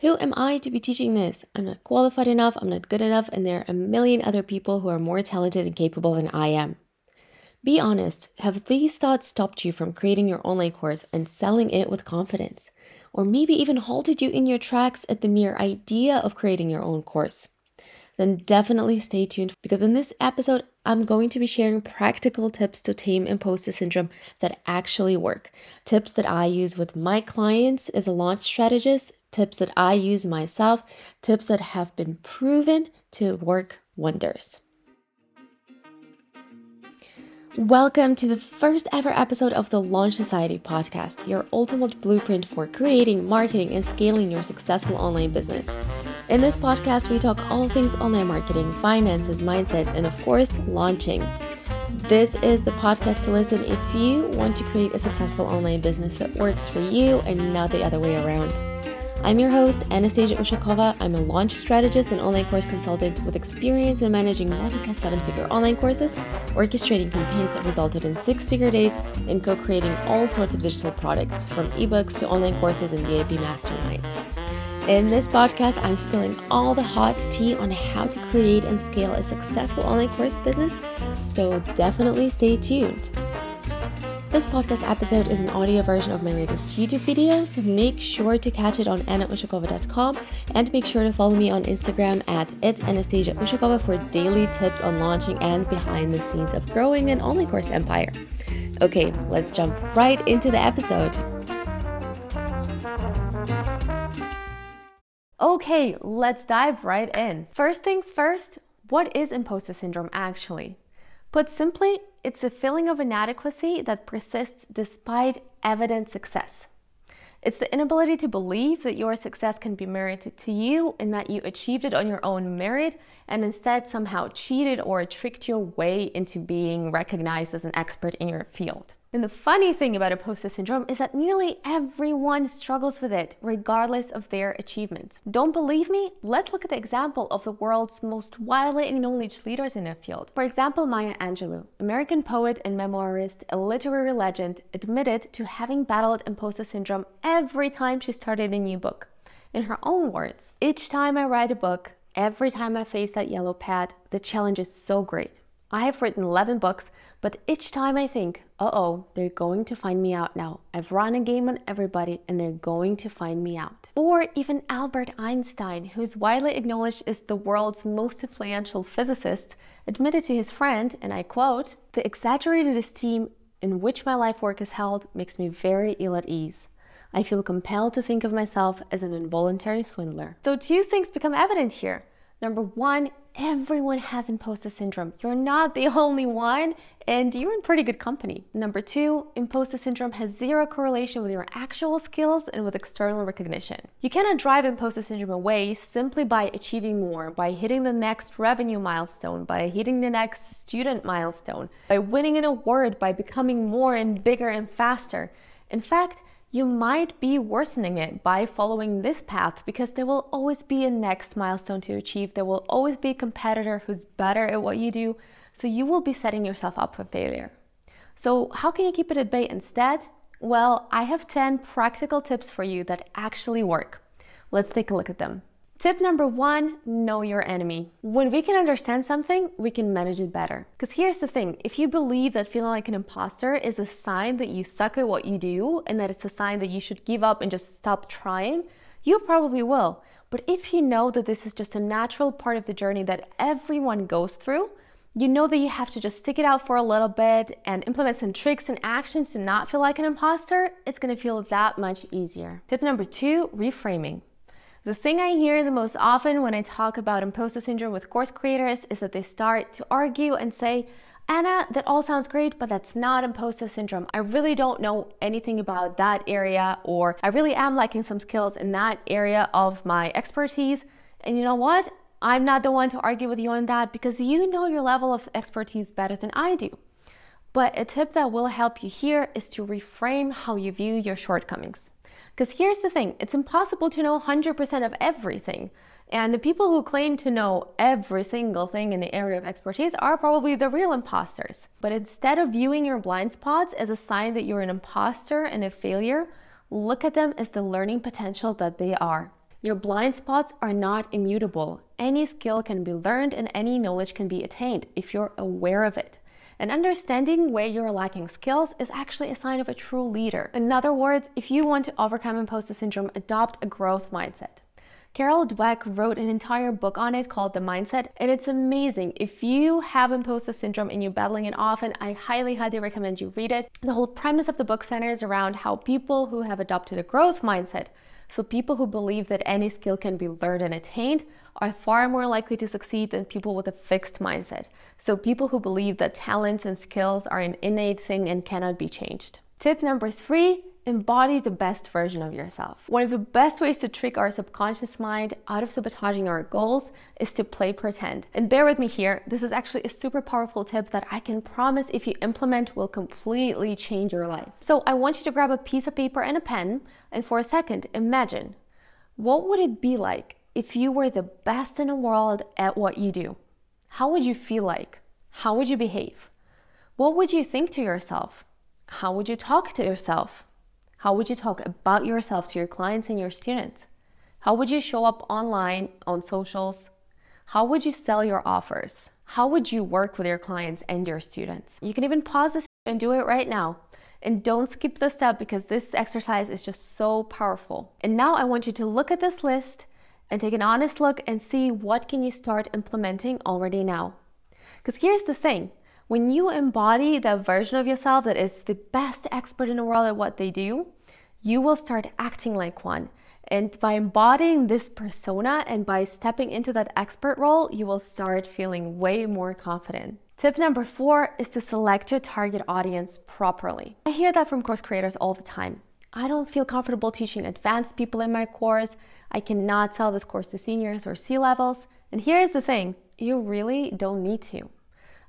Who am I to be teaching this? I'm not qualified enough, I'm not good enough, and there are a million other people who are more talented and capable than I am. Be honest, have these thoughts stopped you from creating your online course and selling it with confidence? Or maybe even halted you in your tracks at the mere idea of creating your own course? Then definitely stay tuned because in this episode, I'm going to be sharing practical tips to tame imposter syndrome that actually work. Tips that I use with my clients as a launch strategist, tips that I use myself, tips that have been proven to work wonders. Welcome to the first ever episode of the Launch Society podcast, your ultimate blueprint for creating, marketing, and scaling your successful online business. In this podcast, we talk all things online marketing, finances, mindset, and of course, launching. This is the podcast to listen if you want to create a successful online business that works for you and not the other way around. I'm your host, Anastasia Ushakova. I'm a launch strategist and online course consultant with experience in managing multiple seven figure online courses, orchestrating campaigns that resulted in six figure days, and co creating all sorts of digital products from ebooks to online courses and VIP masterminds. In this podcast, I'm spilling all the hot tea on how to create and scale a successful online course business, so definitely stay tuned. This podcast episode is an audio version of my latest YouTube video, so make sure to catch it on annaushakova.com and make sure to follow me on Instagram at it's Anastasia Ushakova for daily tips on launching and behind the scenes of growing an online course empire. Okay, let's jump right into the episode. Okay, let's dive right in. First things first, what is imposter syndrome actually? Put simply, it's a feeling of inadequacy that persists despite evident success. It's the inability to believe that your success can be merited to you and that you achieved it on your own merit and instead somehow cheated or tricked your way into being recognized as an expert in your field. And the funny thing about imposter syndrome is that nearly everyone struggles with it, regardless of their achievements. Don't believe me? Let's look at the example of the world's most widely acknowledged leaders in their field. For example, Maya Angelou, American poet and memoirist, a literary legend, admitted to having battled imposter syndrome every time she started a new book. In her own words, each time I write a book, every time I face that yellow pad, the challenge is so great. I have written 11 books but each time I think, uh oh, they're going to find me out now. I've run a game on everybody and they're going to find me out. Or even Albert Einstein, who's widely acknowledged as the world's most influential physicist, admitted to his friend, and I quote, The exaggerated esteem in which my life work is held makes me very ill at ease. I feel compelled to think of myself as an involuntary swindler. So, two things become evident here. Number one, everyone has imposter syndrome. You're not the only one, and you're in pretty good company. Number two, imposter syndrome has zero correlation with your actual skills and with external recognition. You cannot drive imposter syndrome away simply by achieving more, by hitting the next revenue milestone, by hitting the next student milestone, by winning an award, by becoming more and bigger and faster. In fact, you might be worsening it by following this path because there will always be a next milestone to achieve. There will always be a competitor who's better at what you do. So you will be setting yourself up for failure. So, how can you keep it at bay instead? Well, I have 10 practical tips for you that actually work. Let's take a look at them. Tip number one know your enemy. When we can understand something, we can manage it better. Because here's the thing if you believe that feeling like an imposter is a sign that you suck at what you do and that it's a sign that you should give up and just stop trying, you probably will. But if you know that this is just a natural part of the journey that everyone goes through, you know that you have to just stick it out for a little bit and implement some tricks and actions to not feel like an imposter, it's gonna feel that much easier. Tip number two reframing. The thing I hear the most often when I talk about imposter syndrome with course creators is that they start to argue and say, Anna, that all sounds great, but that's not imposter syndrome. I really don't know anything about that area, or I really am lacking some skills in that area of my expertise. And you know what? I'm not the one to argue with you on that because you know your level of expertise better than I do. But a tip that will help you here is to reframe how you view your shortcomings. Because here's the thing it's impossible to know 100% of everything. And the people who claim to know every single thing in the area of expertise are probably the real imposters. But instead of viewing your blind spots as a sign that you're an imposter and a failure, look at them as the learning potential that they are. Your blind spots are not immutable. Any skill can be learned and any knowledge can be attained if you're aware of it. And understanding where you're lacking skills is actually a sign of a true leader. In other words, if you want to overcome imposter syndrome, adopt a growth mindset. Carol Dweck wrote an entire book on it called The Mindset, and it's amazing. If you have imposter syndrome and you're battling it often, I highly, highly recommend you read it. The whole premise of the book centers around how people who have adopted a growth mindset, so people who believe that any skill can be learned and attained, are far more likely to succeed than people with a fixed mindset. So, people who believe that talents and skills are an innate thing and cannot be changed. Tip number three embody the best version of yourself. One of the best ways to trick our subconscious mind out of sabotaging our goals is to play pretend. And bear with me here, this is actually a super powerful tip that I can promise if you implement will completely change your life. So I want you to grab a piece of paper and a pen, and for a second, imagine what would it be like if you were the best in the world at what you do, how would you feel like? How would you behave? What would you think to yourself? How would you talk to yourself? How would you talk about yourself to your clients and your students? How would you show up online, on socials? How would you sell your offers? How would you work with your clients and your students? You can even pause this and do it right now. And don't skip this step because this exercise is just so powerful. And now I want you to look at this list and take an honest look and see what can you start implementing already now. Because here's the thing, when you embody that version of yourself that is the best expert in the world at what they do, you will start acting like one. And by embodying this persona and by stepping into that expert role, you will start feeling way more confident. Tip number four is to select your target audience properly. I hear that from course creators all the time. I don't feel comfortable teaching advanced people in my course. I cannot sell this course to seniors or C levels. And here's the thing you really don't need to.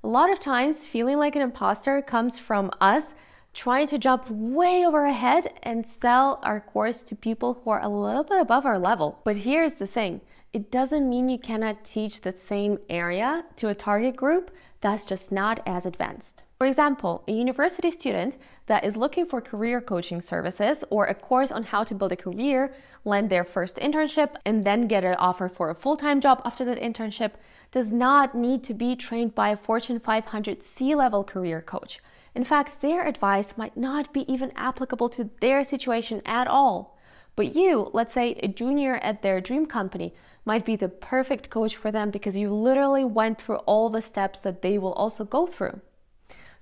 A lot of times, feeling like an imposter comes from us trying to jump way over our head and sell our course to people who are a little bit above our level. But here's the thing it doesn't mean you cannot teach the same area to a target group that's just not as advanced. For example, a university student that is looking for career coaching services or a course on how to build a career, land their first internship, and then get an offer for a full time job after that internship does not need to be trained by a Fortune 500 C level career coach. In fact, their advice might not be even applicable to their situation at all. But you, let's say a junior at their dream company, might be the perfect coach for them because you literally went through all the steps that they will also go through.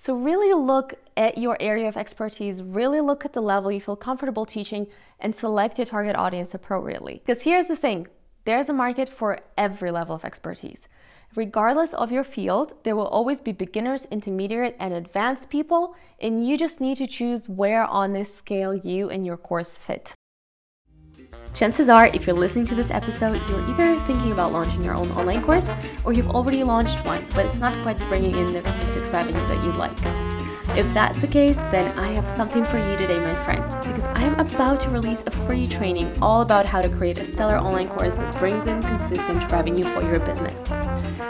So, really look at your area of expertise, really look at the level you feel comfortable teaching, and select your target audience appropriately. Because here's the thing there's a market for every level of expertise. Regardless of your field, there will always be beginners, intermediate, and advanced people, and you just need to choose where on this scale you and your course fit. Chances are, if you're listening to this episode, you're either thinking about launching your own online course or you've already launched one, but it's not quite bringing in the consistent revenue that you'd like. If that's the case, then I have something for you today, my friend, because I'm about to release a free training all about how to create a stellar online course that brings in consistent revenue for your business.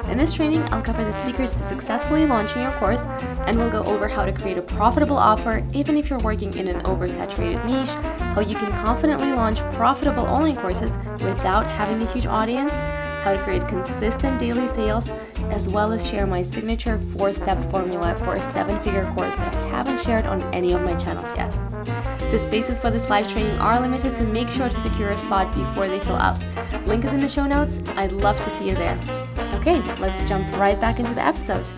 In this training, I'll cover the secrets to successfully launching your course, and we'll go over how to create a profitable offer even if you're working in an oversaturated niche, how you can confidently launch profitable online courses without having a huge audience how to create consistent daily sales, as well as share my signature four step formula for a seven figure course that I haven't shared on any of my channels yet. The spaces for this live training are limited, so make sure to secure a spot before they fill up. Link is in the show notes. I'd love to see you there. Okay, let's jump right back into the episode.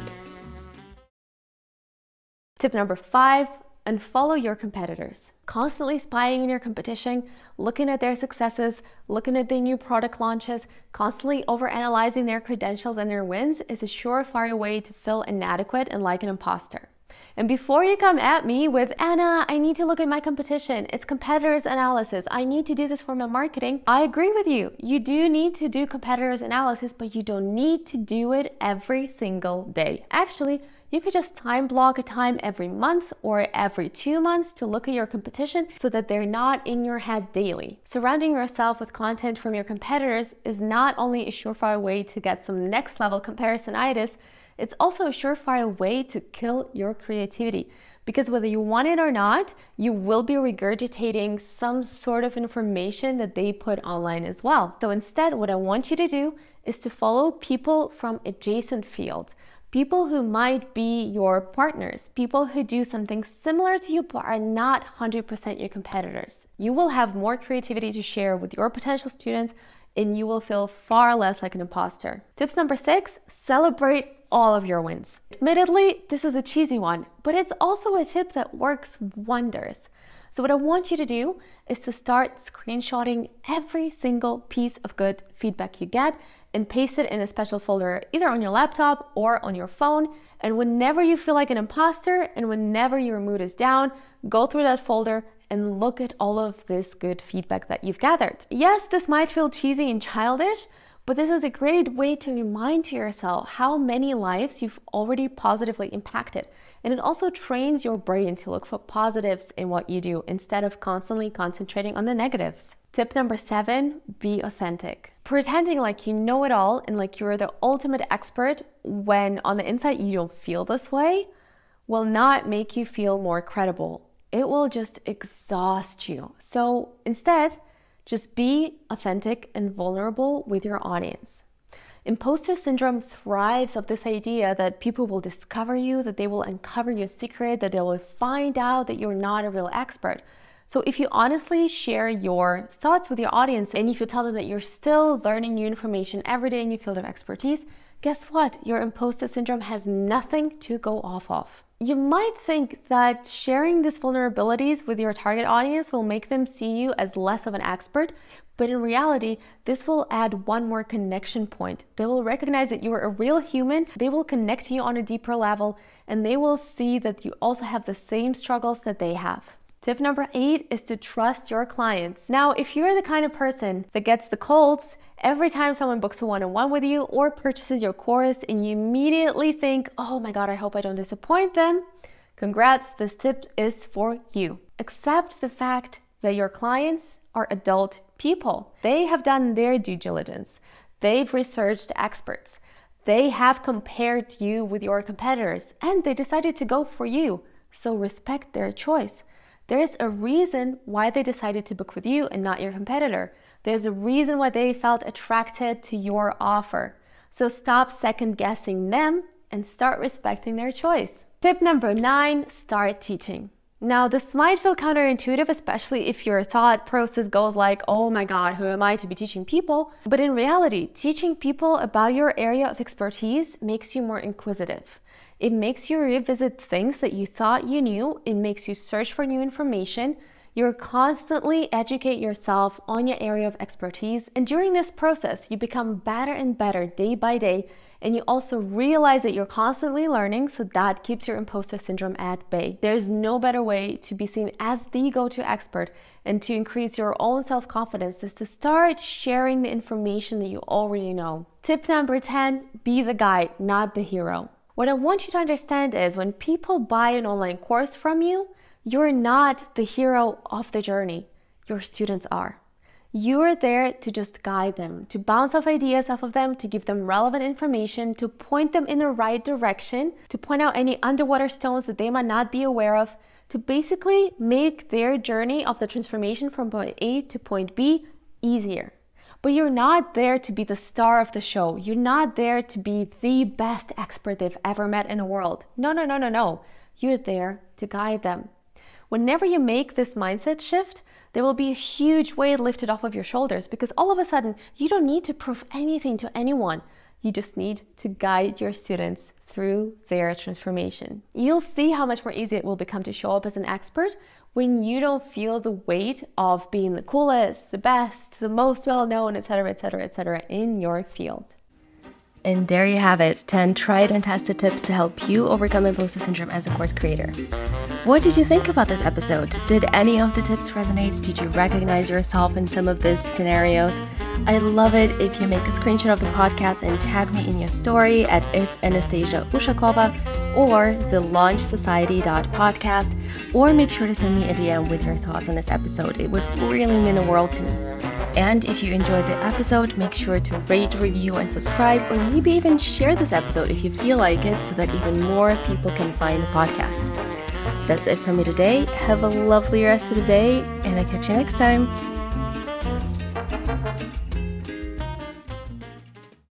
Tip number five and follow your competitors. Constantly spying on your competition, looking at their successes, looking at their new product launches, constantly overanalyzing their credentials and their wins is a surefire way to feel inadequate and like an imposter. And before you come at me with, Anna, I need to look at my competition, it's competitors analysis, I need to do this for my marketing, I agree with you. You do need to do competitors analysis, but you don't need to do it every single day. Actually, you could just time block a time every month or every two months to look at your competition so that they're not in your head daily. Surrounding yourself with content from your competitors is not only a surefire way to get some next level comparisonitis, it's also a surefire way to kill your creativity Because whether you want it or not, you will be regurgitating some sort of information that they put online as well. So instead, what I want you to do is to follow people from adjacent fields, people who might be your partners, people who do something similar to you but are not 100% your competitors. You will have more creativity to share with your potential students and you will feel far less like an imposter. Tips number six celebrate all of your wins. Admittedly, this is a cheesy one, but it's also a tip that works wonders. So, what I want you to do is to start screenshotting every single piece of good feedback you get and paste it in a special folder, either on your laptop or on your phone. And whenever you feel like an imposter and whenever your mood is down, go through that folder and look at all of this good feedback that you've gathered. Yes, this might feel cheesy and childish, but this is a great way to remind to yourself how many lives you've already positively impacted. And it also trains your brain to look for positives in what you do instead of constantly concentrating on the negatives. Tip number seven be authentic. Pretending like you know it all and like you're the ultimate expert when on the inside you don't feel this way will not make you feel more credible it will just exhaust you. So instead, just be authentic and vulnerable with your audience. Imposter syndrome thrives of this idea that people will discover you, that they will uncover your secret, that they will find out that you're not a real expert. So if you honestly share your thoughts with your audience and if you tell them that you're still learning new information every day in your field of expertise, guess what? Your imposter syndrome has nothing to go off of. You might think that sharing these vulnerabilities with your target audience will make them see you as less of an expert, but in reality, this will add one more connection point. They will recognize that you are a real human, they will connect to you on a deeper level, and they will see that you also have the same struggles that they have. Tip number eight is to trust your clients. Now, if you're the kind of person that gets the colds every time someone books a one on one with you or purchases your course and you immediately think, oh my God, I hope I don't disappoint them, congrats, this tip is for you. Accept the fact that your clients are adult people. They have done their due diligence, they've researched experts, they have compared you with your competitors, and they decided to go for you. So respect their choice. There's a reason why they decided to book with you and not your competitor. There's a reason why they felt attracted to your offer. So stop second guessing them and start respecting their choice. Tip number nine start teaching. Now, this might feel counterintuitive, especially if your thought process goes like, oh my God, who am I to be teaching people? But in reality, teaching people about your area of expertise makes you more inquisitive. It makes you revisit things that you thought you knew, it makes you search for new information, you constantly educate yourself on your area of expertise, and during this process, you become better and better day by day, and you also realize that you're constantly learning, so that keeps your imposter syndrome at bay. There's no better way to be seen as the go to expert and to increase your own self confidence is to start sharing the information that you already know. Tip number 10 be the guide, not the hero. What I want you to understand is when people buy an online course from you, you're not the hero of the journey, your students are. You are there to just guide them, to bounce off ideas off of them, to give them relevant information, to point them in the right direction, to point out any underwater stones that they might not be aware of, to basically make their journey of the transformation from point A to point B easier. But you're not there to be the star of the show. You're not there to be the best expert they've ever met in the world. No, no, no, no, no. You're there to guide them. Whenever you make this mindset shift, there will be a huge weight lifted off of your shoulders because all of a sudden you don't need to prove anything to anyone. You just need to guide your students through their transformation. You'll see how much more easy it will become to show up as an expert when you don't feel the weight of being the coolest, the best, the most well known, etc., etc., etc., in your field. And there you have it 10 tried and tested tips to help you overcome imposter syndrome as a course creator. What did you think about this episode? Did any of the tips resonate? Did you recognize yourself in some of these scenarios? I love it if you make a screenshot of the podcast and tag me in your story at it's Anastasia Ushakova or the launchsociety.podcast or make sure to send me a DM with your thoughts on this episode. It would really mean the world to me. And if you enjoyed the episode, make sure to rate, review, and subscribe, or maybe even share this episode if you feel like it so that even more people can find the podcast. that's it for me today. Have a lovely rest of the day, and I'll catch you next time.